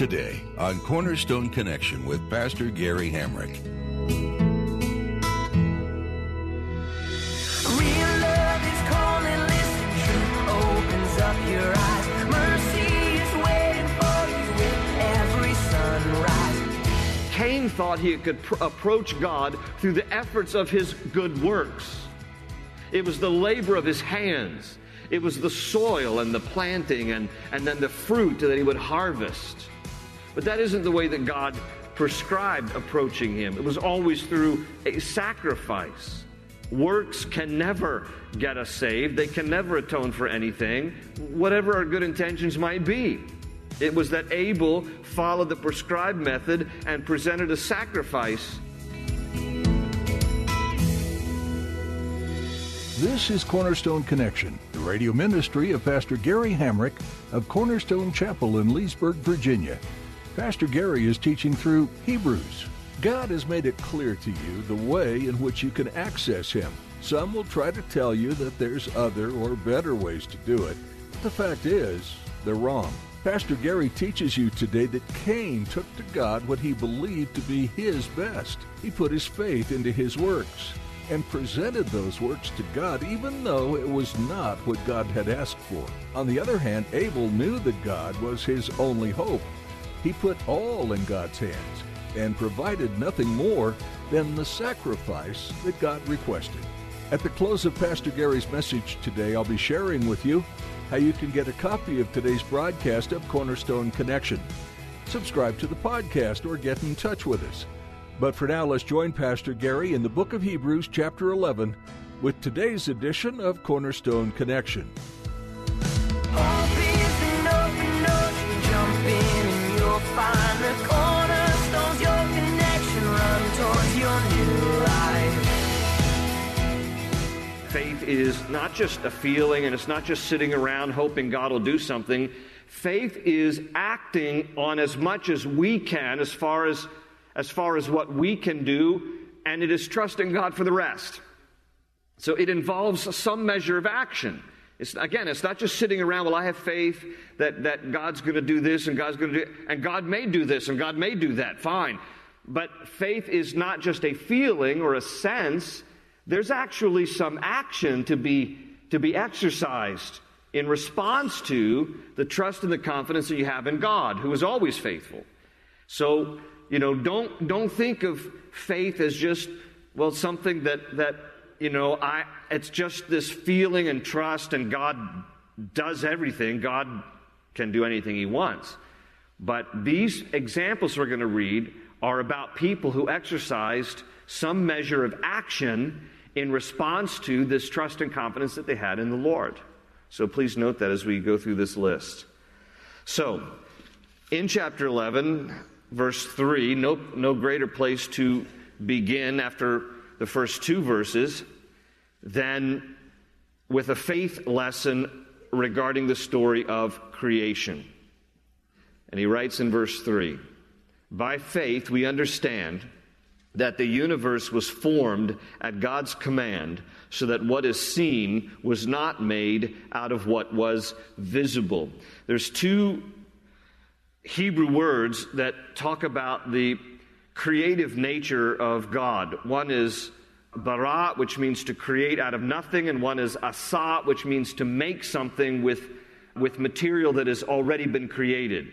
Today on Cornerstone Connection with Pastor Gary Hamrick. Real love is calling, listen, truth opens up your eyes. Mercy is waiting for you with every sunrise. Cain thought he could pr- approach God through the efforts of his good works. It was the labor of his hands. It was the soil and the planting and, and then the fruit that he would harvest. But that isn't the way that God prescribed approaching him. It was always through a sacrifice. Works can never get us saved, they can never atone for anything, whatever our good intentions might be. It was that Abel followed the prescribed method and presented a sacrifice. This is Cornerstone Connection, the radio ministry of Pastor Gary Hamrick of Cornerstone Chapel in Leesburg, Virginia. Pastor Gary is teaching through Hebrews. God has made it clear to you the way in which you can access Him. Some will try to tell you that there's other or better ways to do it. The fact is, they're wrong. Pastor Gary teaches you today that Cain took to God what he believed to be his best. He put his faith into his works and presented those works to God even though it was not what God had asked for. On the other hand, Abel knew that God was his only hope. He put all in God's hands and provided nothing more than the sacrifice that God requested. At the close of Pastor Gary's message today, I'll be sharing with you how you can get a copy of today's broadcast of Cornerstone Connection. Subscribe to the podcast or get in touch with us. But for now, let's join Pastor Gary in the book of Hebrews, chapter 11, with today's edition of Cornerstone Connection. Faith is not just a feeling and it's not just sitting around hoping God will do something. Faith is acting on as much as we can as far as as far as what we can do and it is trusting God for the rest. So it involves some measure of action. It's, again, it's not just sitting around, well, I have faith that, that God's going to do this and God's going to do and God may do this and God may do that. Fine. But faith is not just a feeling or a sense. There's actually some action to be, to be exercised in response to the trust and the confidence that you have in God, who is always faithful. So, you know, don't, don't think of faith as just, well, something that, that you know, I, it's just this feeling and trust, and God does everything. God can do anything He wants. But these examples we're going to read are about people who exercised some measure of action in response to this trust and confidence that they had in the Lord. So please note that as we go through this list. So, in chapter 11, verse 3, no, no greater place to begin after the first two verses than with a faith lesson regarding the story of creation. And he writes in verse 3 By faith we understand that the universe was formed at God's command, so that what is seen was not made out of what was visible. There's two Hebrew words that talk about the creative nature of God. One is bara, which means to create out of nothing, and one is asa, which means to make something with, with material that has already been created.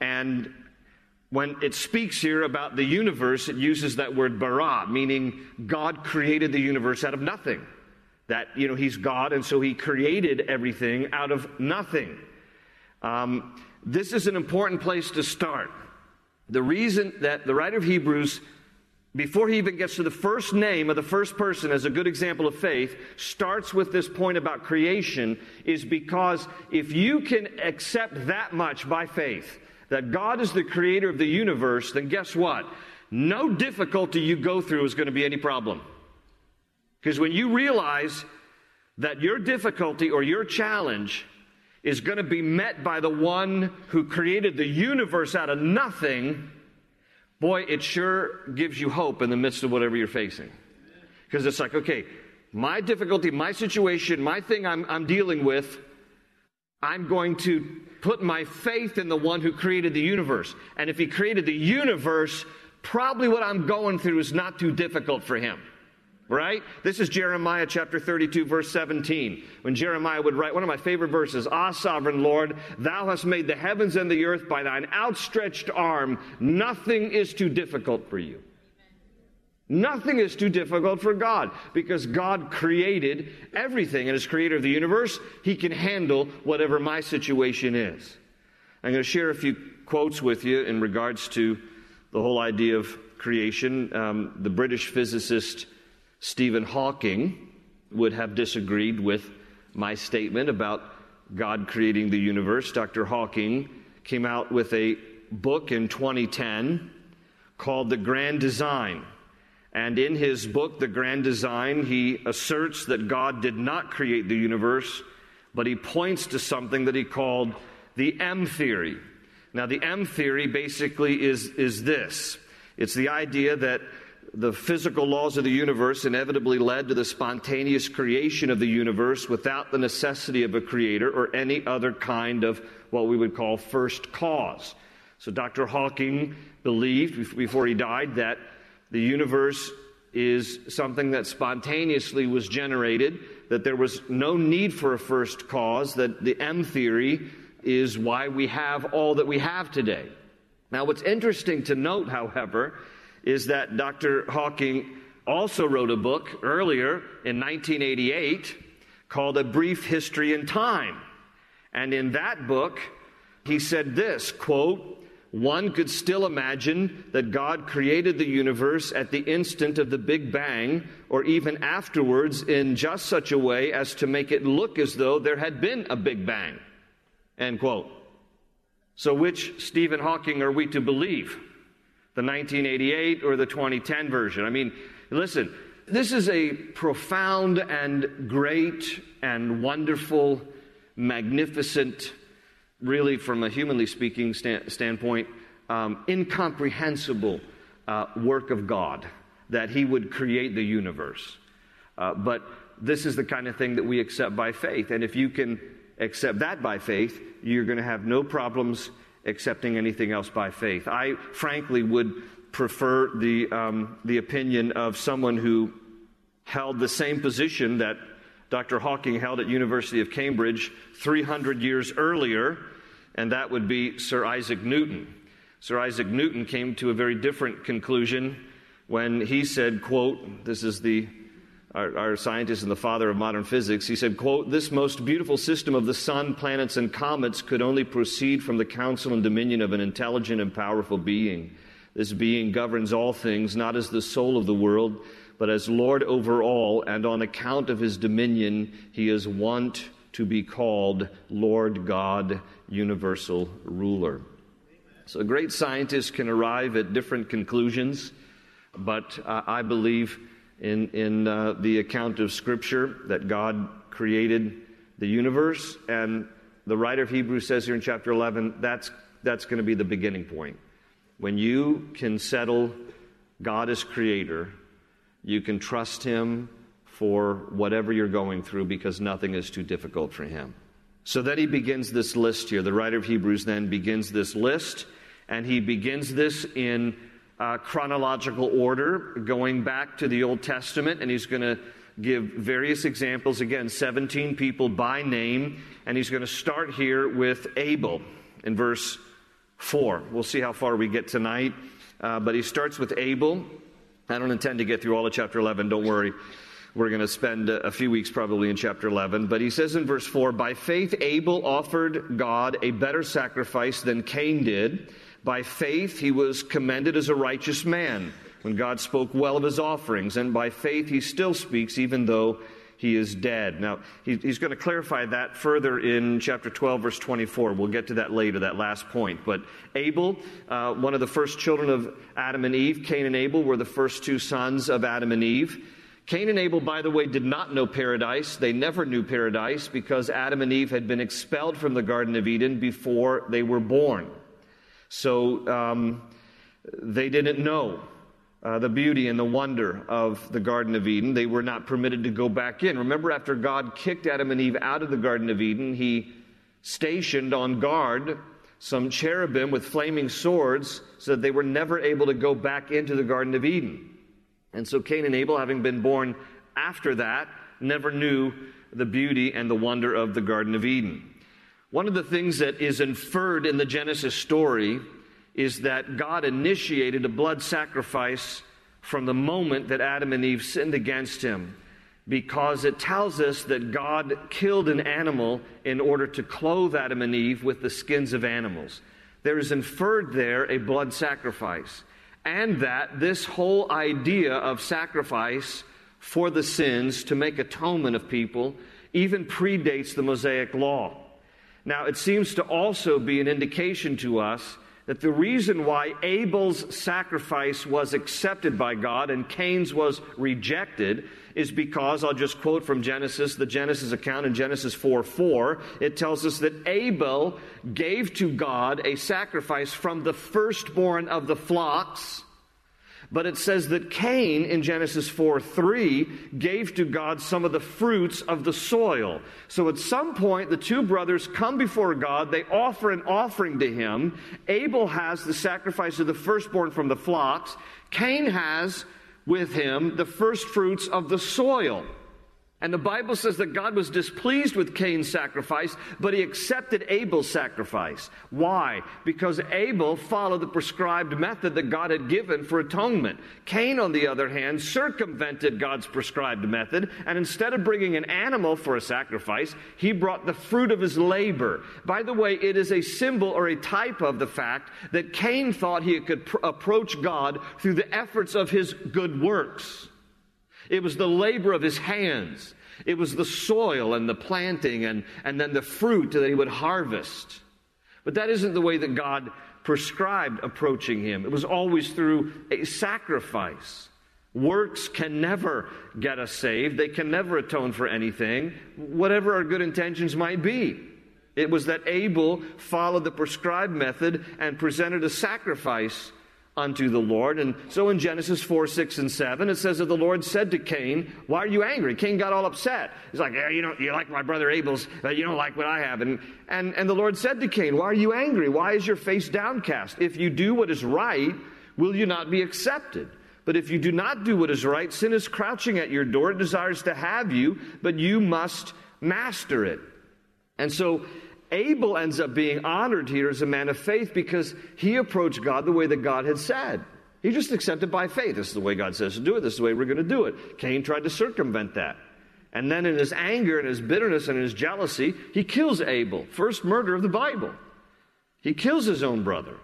And when it speaks here about the universe, it uses that word bara, meaning God created the universe out of nothing. That, you know, He's God, and so He created everything out of nothing. Um, this is an important place to start. The reason that the writer of Hebrews before he even gets to the first name of the first person as a good example of faith, starts with this point about creation, is because if you can accept that much by faith, that God is the creator of the universe, then guess what? No difficulty you go through is going to be any problem. Because when you realize that your difficulty or your challenge is going to be met by the one who created the universe out of nothing, boy, it sure gives you hope in the midst of whatever you're facing. Because it's like, okay, my difficulty, my situation, my thing I'm, I'm dealing with, I'm going to put my faith in the one who created the universe. And if he created the universe, probably what I'm going through is not too difficult for him. Right? This is Jeremiah chapter 32, verse 17. When Jeremiah would write one of my favorite verses Ah, sovereign Lord, thou hast made the heavens and the earth by thine outstretched arm. Nothing is too difficult for you. Nothing is too difficult for God because God created everything and as creator of the universe, He can handle whatever my situation is. I'm going to share a few quotes with you in regards to the whole idea of creation. Um, the British physicist Stephen Hawking would have disagreed with my statement about God creating the universe. Dr. Hawking came out with a book in 2010 called The Grand Design. And in his book, The Grand Design, he asserts that God did not create the universe, but he points to something that he called the M theory. Now, the M theory basically is, is this it's the idea that the physical laws of the universe inevitably led to the spontaneous creation of the universe without the necessity of a creator or any other kind of what we would call first cause. So Dr. Hawking believed before he died that the universe is something that spontaneously was generated, that there was no need for a first cause, that the M theory is why we have all that we have today. Now, what's interesting to note, however, is that Dr. Hawking also wrote a book earlier in 1988 called A Brief History in Time. And in that book, he said this quote, one could still imagine that God created the universe at the instant of the Big Bang, or even afterwards, in just such a way as to make it look as though there had been a Big Bang. End quote. So, which Stephen Hawking are we to believe? The 1988 or the 2010 version? I mean, listen, this is a profound and great and wonderful, magnificent really, from a humanly speaking stand, standpoint, um, incomprehensible uh, work of God that He would create the universe. Uh, but this is the kind of thing that we accept by faith. And if you can accept that by faith, you're going to have no problems accepting anything else by faith. I frankly would prefer the, um, the opinion of someone who held the same position that Dr. Hawking held at University of Cambridge 300 years earlier, and that would be Sir Isaac Newton. Sir Isaac Newton came to a very different conclusion when he said, quote, this is the our, our, scientist and the father of modern physics, he said, quote, this most beautiful system of the sun, planets, and comets could only proceed from the counsel and dominion of an intelligent and powerful being. This being governs all things, not as the soul of the world, but as Lord over all, and on account of his dominion, he is wont to be called Lord God, universal ruler. So, great scientists can arrive at different conclusions, but uh, I believe in, in uh, the account of Scripture that God created the universe, and the writer of Hebrews says here in chapter 11 that's, that's going to be the beginning point. When you can settle God as creator, you can trust Him for whatever you're going through because nothing is too difficult for Him. So then he begins this list here. The writer of Hebrews then begins this list, and he begins this in uh, chronological order, going back to the Old Testament, and he's going to give various examples. Again, 17 people by name, and he's going to start here with Abel in verse 4. We'll see how far we get tonight, uh, but he starts with Abel. I don't intend to get through all of chapter 11, don't worry. We're going to spend a few weeks probably in chapter 11. But he says in verse 4 By faith, Abel offered God a better sacrifice than Cain did. By faith, he was commended as a righteous man, when God spoke well of his offerings, and by faith he still speaks, even though he is dead. Now, he, he's going to clarify that further in chapter 12, verse 24. We'll get to that later, that last point. But Abel, uh, one of the first children of Adam and Eve, Cain and Abel were the first two sons of Adam and Eve. Cain and Abel, by the way, did not know paradise. They never knew paradise because Adam and Eve had been expelled from the Garden of Eden before they were born. So um, they didn't know uh, the beauty and the wonder of the Garden of Eden. They were not permitted to go back in. Remember, after God kicked Adam and Eve out of the Garden of Eden, he stationed on guard some cherubim with flaming swords so that they were never able to go back into the Garden of Eden. And so Cain and Abel, having been born after that, never knew the beauty and the wonder of the Garden of Eden. One of the things that is inferred in the Genesis story is that God initiated a blood sacrifice from the moment that Adam and Eve sinned against him because it tells us that God killed an animal in order to clothe Adam and Eve with the skins of animals. There is inferred there a blood sacrifice, and that this whole idea of sacrifice for the sins to make atonement of people even predates the Mosaic law. Now, it seems to also be an indication to us that the reason why Abel's sacrifice was accepted by God and Cain's was rejected is because, I'll just quote from Genesis, the Genesis account in Genesis 4 4, it tells us that Abel gave to God a sacrifice from the firstborn of the flocks but it says that Cain in Genesis 4 3 gave to God some of the fruits of the soil. So at some point, the two brothers come before God. They offer an offering to him. Abel has the sacrifice of the firstborn from the flocks. Cain has with him the first fruits of the soil. And the Bible says that God was displeased with Cain's sacrifice, but he accepted Abel's sacrifice. Why? Because Abel followed the prescribed method that God had given for atonement. Cain, on the other hand, circumvented God's prescribed method, and instead of bringing an animal for a sacrifice, he brought the fruit of his labor. By the way, it is a symbol or a type of the fact that Cain thought he could pr- approach God through the efforts of his good works. It was the labor of his hands. It was the soil and the planting and, and then the fruit that he would harvest. But that isn't the way that God prescribed approaching him. It was always through a sacrifice. Works can never get us saved. They can never atone for anything, whatever our good intentions might be. It was that Abel followed the prescribed method and presented a sacrifice unto the Lord. And so in Genesis 4, 6, and 7, it says that the Lord said to Cain, Why are you angry? Cain got all upset. He's like, Yeah, you know, you like my brother Abel's, but you don't like what I have. And, and, and the Lord said to Cain, Why are you angry? Why is your face downcast? If you do what is right, will you not be accepted? But if you do not do what is right, sin is crouching at your door. It desires to have you, but you must master it. And so Abel ends up being honored here as a man of faith because he approached God the way that God had said. He just accepted by faith. This is the way God says to do it. This is the way we're going to do it. Cain tried to circumvent that. And then in his anger and his bitterness and his jealousy, he kills Abel. First murder of the Bible. He kills his own brother.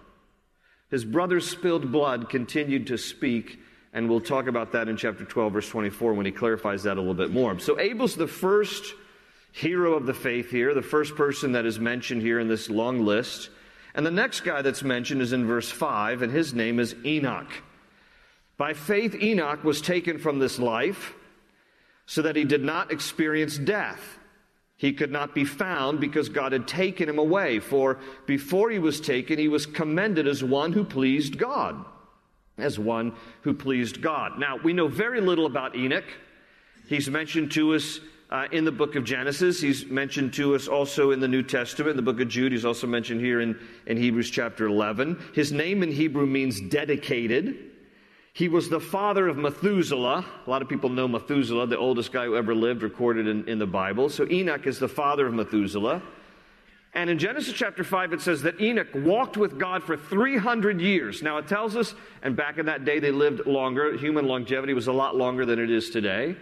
His brother's spilled blood continued to speak, and we'll talk about that in chapter 12, verse 24, when he clarifies that a little bit more. So Abel's the first hero of the faith here, the first person that is mentioned here in this long list. And the next guy that's mentioned is in verse 5, and his name is Enoch. By faith, Enoch was taken from this life so that he did not experience death. He could not be found because God had taken him away. For before he was taken, he was commended as one who pleased God. As one who pleased God. Now, we know very little about Enoch. He's mentioned to us uh, in the book of Genesis. He's mentioned to us also in the New Testament, in the book of Jude. He's also mentioned here in, in Hebrews chapter 11. His name in Hebrew means dedicated. He was the father of Methuselah. A lot of people know Methuselah, the oldest guy who ever lived, recorded in, in the Bible. So Enoch is the father of Methuselah. And in Genesis chapter 5, it says that Enoch walked with God for 300 years. Now, it tells us, and back in that day they lived longer. Human longevity was a lot longer than it is today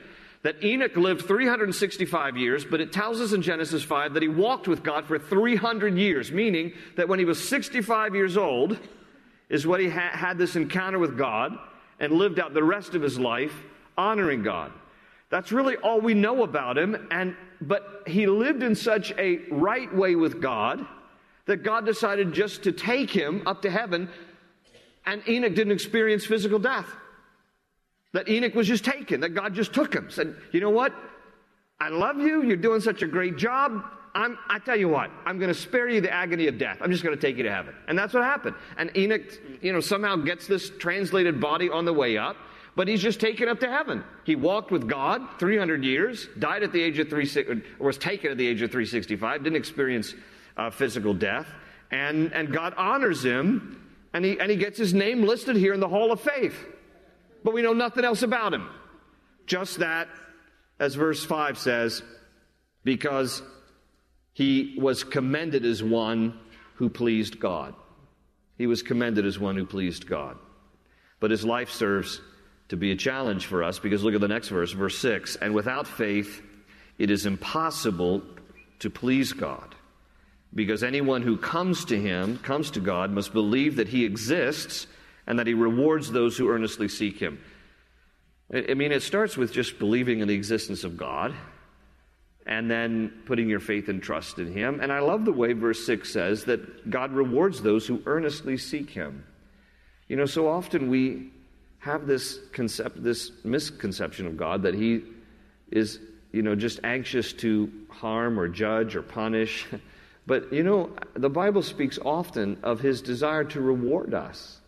that Enoch lived 365 years, but it tells us in Genesis 5 that he walked with God for 300 years, meaning that when he was 65 years old, is when he ha- had this encounter with God. and lived out the rest of his life honoring God. That's really all we know about him. And, but he lived in such a right way with God that God decided just to take him up to heaven, and Enoch didn't experience physical death. That Enoch was just taken, that God just took him. Said, you know what? I love you. You're doing such a great job. I'm, I tell you what, I'm going to spare you the agony of death. I'm just going to take you to heaven. And that's what happened. And Enoch, you know, somehow gets this translated body on the way up, but he's just taken up to heaven. He walked with God 300 years, died at the age of 3, or was taken at the age of 365, didn't experience uh, physical death, and, and God honors him, and he, and he gets his name listed here in the Hall of Faith. But we know nothing else about him. Just that, as verse 5 says, because he was commended as one who pleased God. He was commended as one who pleased God. But his life serves to be a challenge for us because look at the next verse, verse 6. And without faith, it is impossible to please God. Because anyone who comes to him, comes to God, must believe that he exists and that he rewards those who earnestly seek him. I mean, it starts with just believing in the existence of God and then putting your faith and trust in Him. And I love the way verse 6 says that God rewards those who earnestly seek Him. You know, so often we have this concept, this misconception of God that He is, you know, just anxious to harm or judge or punish. But, you know, the Bible speaks often of His desire to reward us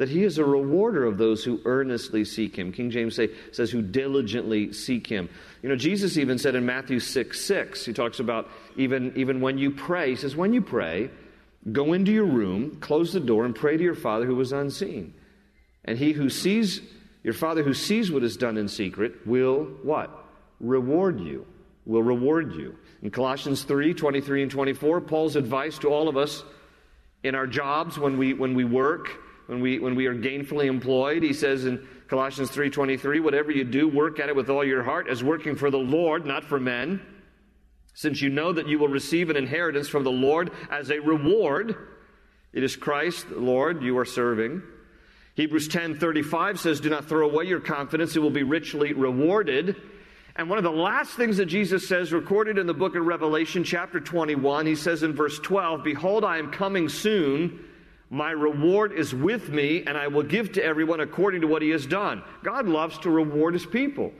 that he is a rewarder of those who earnestly seek him. King James say, says, who diligently seek him. You know, Jesus even said in Matthew 6 6, he talks about even, even when you pray, he says, when you pray, go into your room, close the door, and pray to your Father who is unseen. And he who sees, your Father who sees what is done in secret, will what? Reward you. Will reward you. In Colossians 3 23 and 24, Paul's advice to all of us in our jobs when we, when we work, when we, when we are gainfully employed. He says in Colossians 3:23, "Whatever you do, work at it with all your heart as working for the Lord, not for men, since you know that you will receive an inheritance from the Lord as a reward. It is Christ, the Lord, you are serving." Hebrews 10:35 says, "Do not throw away your confidence; it will be richly rewarded." And one of the last things that Jesus says, recorded in the book of Revelation, chapter 21, he says in verse 12, Behold, I am coming soon. My reward is with me, and I will give to everyone according to what he has done. God loves to reward his people.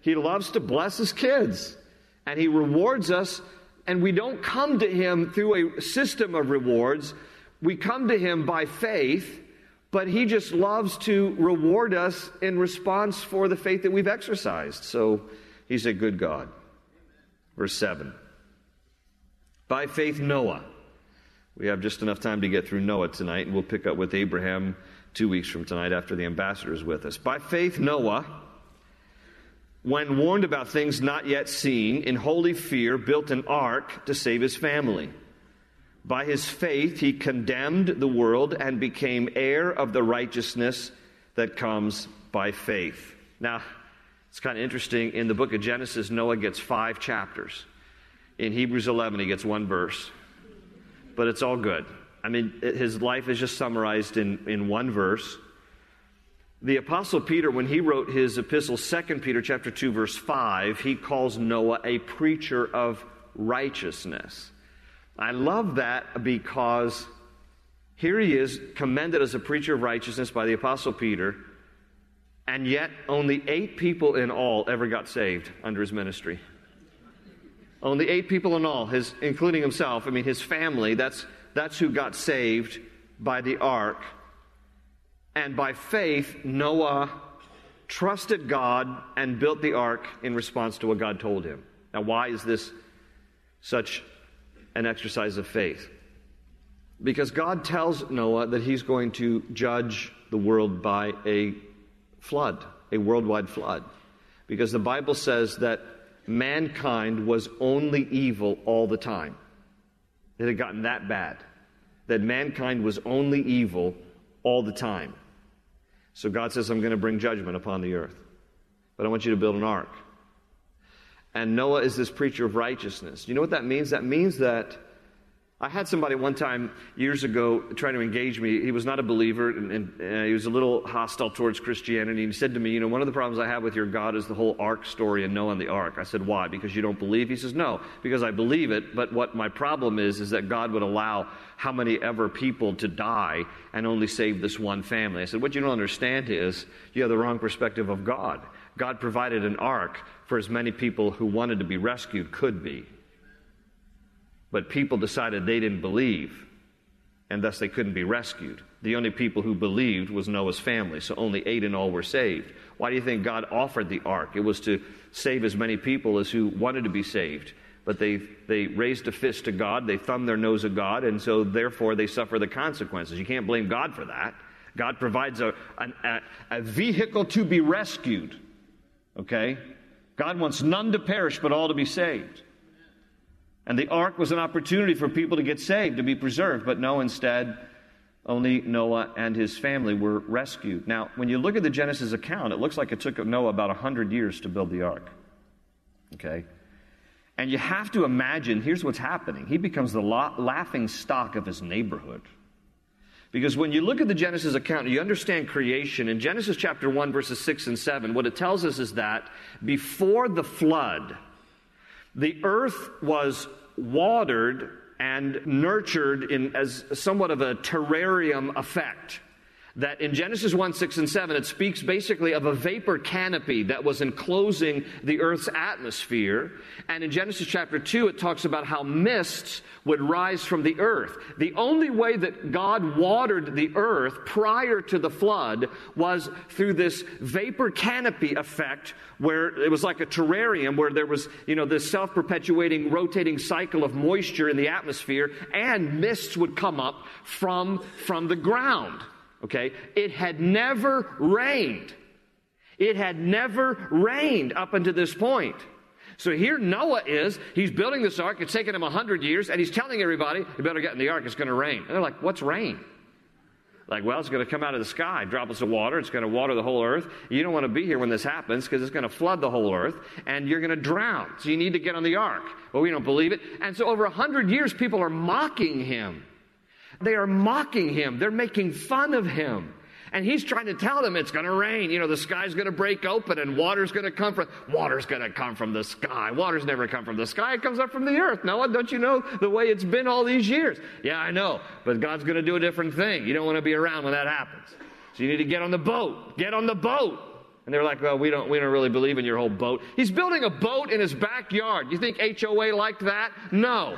He loves to bless his kids. And he rewards us, and we don't come to him through a system of rewards. We come to him by faith, but he just loves to reward us in response for the faith that we've exercised. So he's a good God. Verse 7. By faith, Noah we have just enough time to get through Noah tonight, and we'll pick up with Abraham two weeks from tonight after the ambassador is with us. By faith, Noah, when warned about things not yet seen, in holy fear built an ark to save his family. By his faith, he condemned the world and became heir of the righteousness that comes by faith. Now, it's kind of interesting. In the book of Genesis, Noah gets five chapters. In Hebrews 11, he gets one verse but it's all good. I mean, his life is just summarized in, in one verse. The apostle Peter, when he wrote his epistle, 2 Peter chapter 2, verse 5, he calls Noah a preacher of righteousness. I love that because here he is commended as a preacher of righteousness by the apostle Peter, and yet only eight people in all ever got saved under his ministry. Only eight people in all, his, including himself, I mean, his family, that's, that's who got saved by the ark. And by faith, Noah trusted God and built the ark in response to what God told him. Now, why is this such an exercise of faith? Because God tells Noah that he's going to judge the world by a flood, a worldwide flood. Because the Bible says that mankind was only evil all the time. It had gotten that bad. That mankind was only evil all the time. So God says, I'm going to bring judgment upon the earth. But I want you to build an ark. And Noah is this preacher of righteousness. You know what that means? That means that I had somebody one time years ago trying to engage me. He was not a believer and, and uh, he was a little hostile towards Christianity. And he said to me, You know, one of the problems I have with your God is the whole ark story and Noah and the ark. I said, Why? Because you don't believe? He says, No, because I believe it. But what my problem is, is that God would allow how many ever people to die and only save this one family. I said, What you don't understand is you have the wrong perspective of God. God provided an ark for as many people who wanted to be rescued could be. But people decided they didn't believe, and thus they couldn't be rescued. The only people who believed was Noah's family, so only eight in all were saved. Why do you think God offered the ark? It was to save as many people as who wanted to be saved. But they, they raised a fist to God, they thumbed their nose at God, and so therefore they suffer the consequences. You can't blame God for that. God provides a, a, a vehicle to be rescued. Okay? God wants none to perish, but all to be saved. And the ark was an opportunity for people to get saved, to be preserved, but no, instead, only Noah and his family were rescued. Now, when you look at the Genesis account, it looks like it took Noah about 100 years to build the ark. Okay? And you have to imagine here's what's happening. He becomes the la- laughing stock of his neighborhood. Because when you look at the Genesis account, you understand creation. In Genesis chapter 1, verses 6 and 7, what it tells us is that before the flood, the earth was watered and nurtured in as somewhat of a terrarium effect. That in Genesis 1, 6, and 7, it speaks basically of a vapor canopy that was enclosing the earth's atmosphere. And in Genesis chapter 2, it talks about how mists would rise from the earth. The only way that God watered the earth prior to the flood was through this vapor canopy effect where it was like a terrarium where there was, you know, this self-perpetuating rotating cycle of moisture in the atmosphere and mists would come up from, from the ground. Okay? It had never rained. It had never rained up until this point. So here Noah is, he's building this ark, it's taken him 100 years, and he's telling everybody, you better get in the ark, it's going to rain. And they're like, what's rain? Like, well, it's going to come out of the sky, droplets of water, it's going to water the whole earth. You don't want to be here when this happens because it's going to flood the whole earth, and you're going to drown. So you need to get on the ark. Well, we don't believe it. And so over 100 years, people are mocking him. They are mocking him. They're making fun of him. And he's trying to tell them it's going to rain. You know, the sky's going to break open and water's going to come from, water's going to come from the sky. Water's never come from the sky. It comes up from the earth. Noah, don't you know the way it's been all these years? Yeah, I know. But God's going to do a different thing. You don't want to be around when that happens. So you need to get on the boat. Get on the boat. And they're like, well, we don't, we don't really believe in your whole boat. He's building a boat in his backyard. You think HOA liked that? No.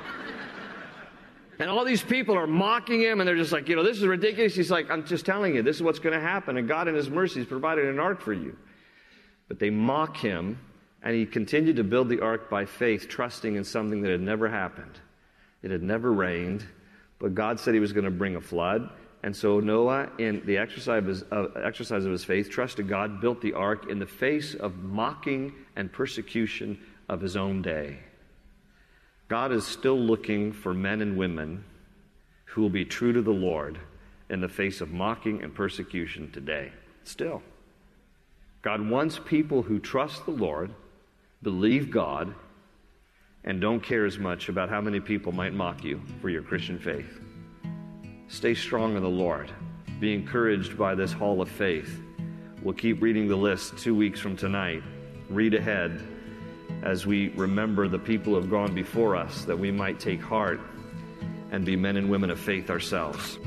And all these people are mocking him, and they're just like, you know, this is ridiculous. He's like, I'm just telling you, this is what's going to happen. And God, in His mercy, has provided an ark for you. But they mock him, and he continued to build the ark by faith, trusting in something that had never happened. It had never rained, but God said He was going to bring a flood. And so Noah, in the exercise of, his, uh, exercise of his faith, trusted God, built the ark in the face of mocking and persecution of his own day. God is still looking for men and women who will be true to the Lord in the face of mocking and persecution today. Still. God wants people who trust the Lord, believe God, and don't care as much about how many people might mock you for your Christian faith. Stay strong in the Lord. Be encouraged by this hall of faith. We'll keep reading the list two weeks from tonight. Read ahead as we remember the people who have gone before us, that we might take heart and be men and women of faith ourselves.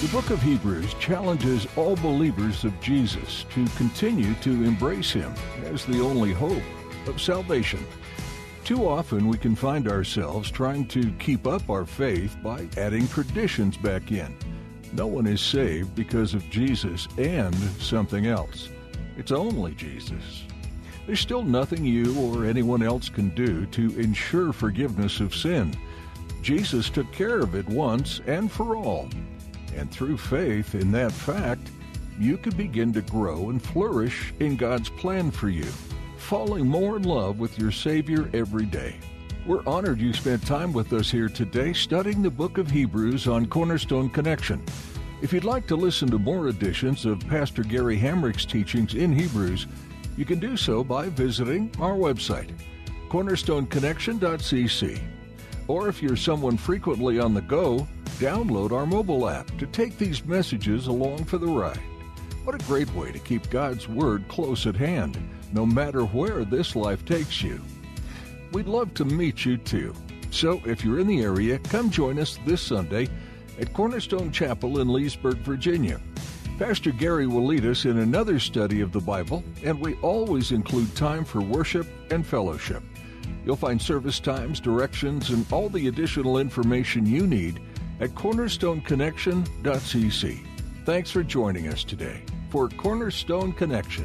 The book of Hebrews challenges all believers of Jesus to continue to embrace him as the only hope of salvation. Too often we can find ourselves trying to keep up our faith by adding traditions back in. No one is saved because of Jesus and something else. It's only Jesus. There's still nothing you or anyone else can do to ensure forgiveness of sin. Jesus took care of it once and for all. And through faith in that fact, you can begin to grow and flourish in God's plan for you, falling more in love with your Savior every day. We're honored you spent time with us here today studying the book of Hebrews on Cornerstone Connection. If you'd like to listen to more editions of Pastor Gary Hamrick's teachings in Hebrews, you can do so by visiting our website, cornerstoneconnection.cc. Or if you're someone frequently on the go, download our mobile app to take these messages along for the ride. What a great way to keep God's Word close at hand, no matter where this life takes you. We'd love to meet you too. So if you're in the area, come join us this Sunday at Cornerstone Chapel in Leesburg, Virginia. Pastor Gary will lead us in another study of the Bible, and we always include time for worship and fellowship. You'll find service times, directions, and all the additional information you need at cornerstoneconnection.cc. Thanks for joining us today for Cornerstone Connection.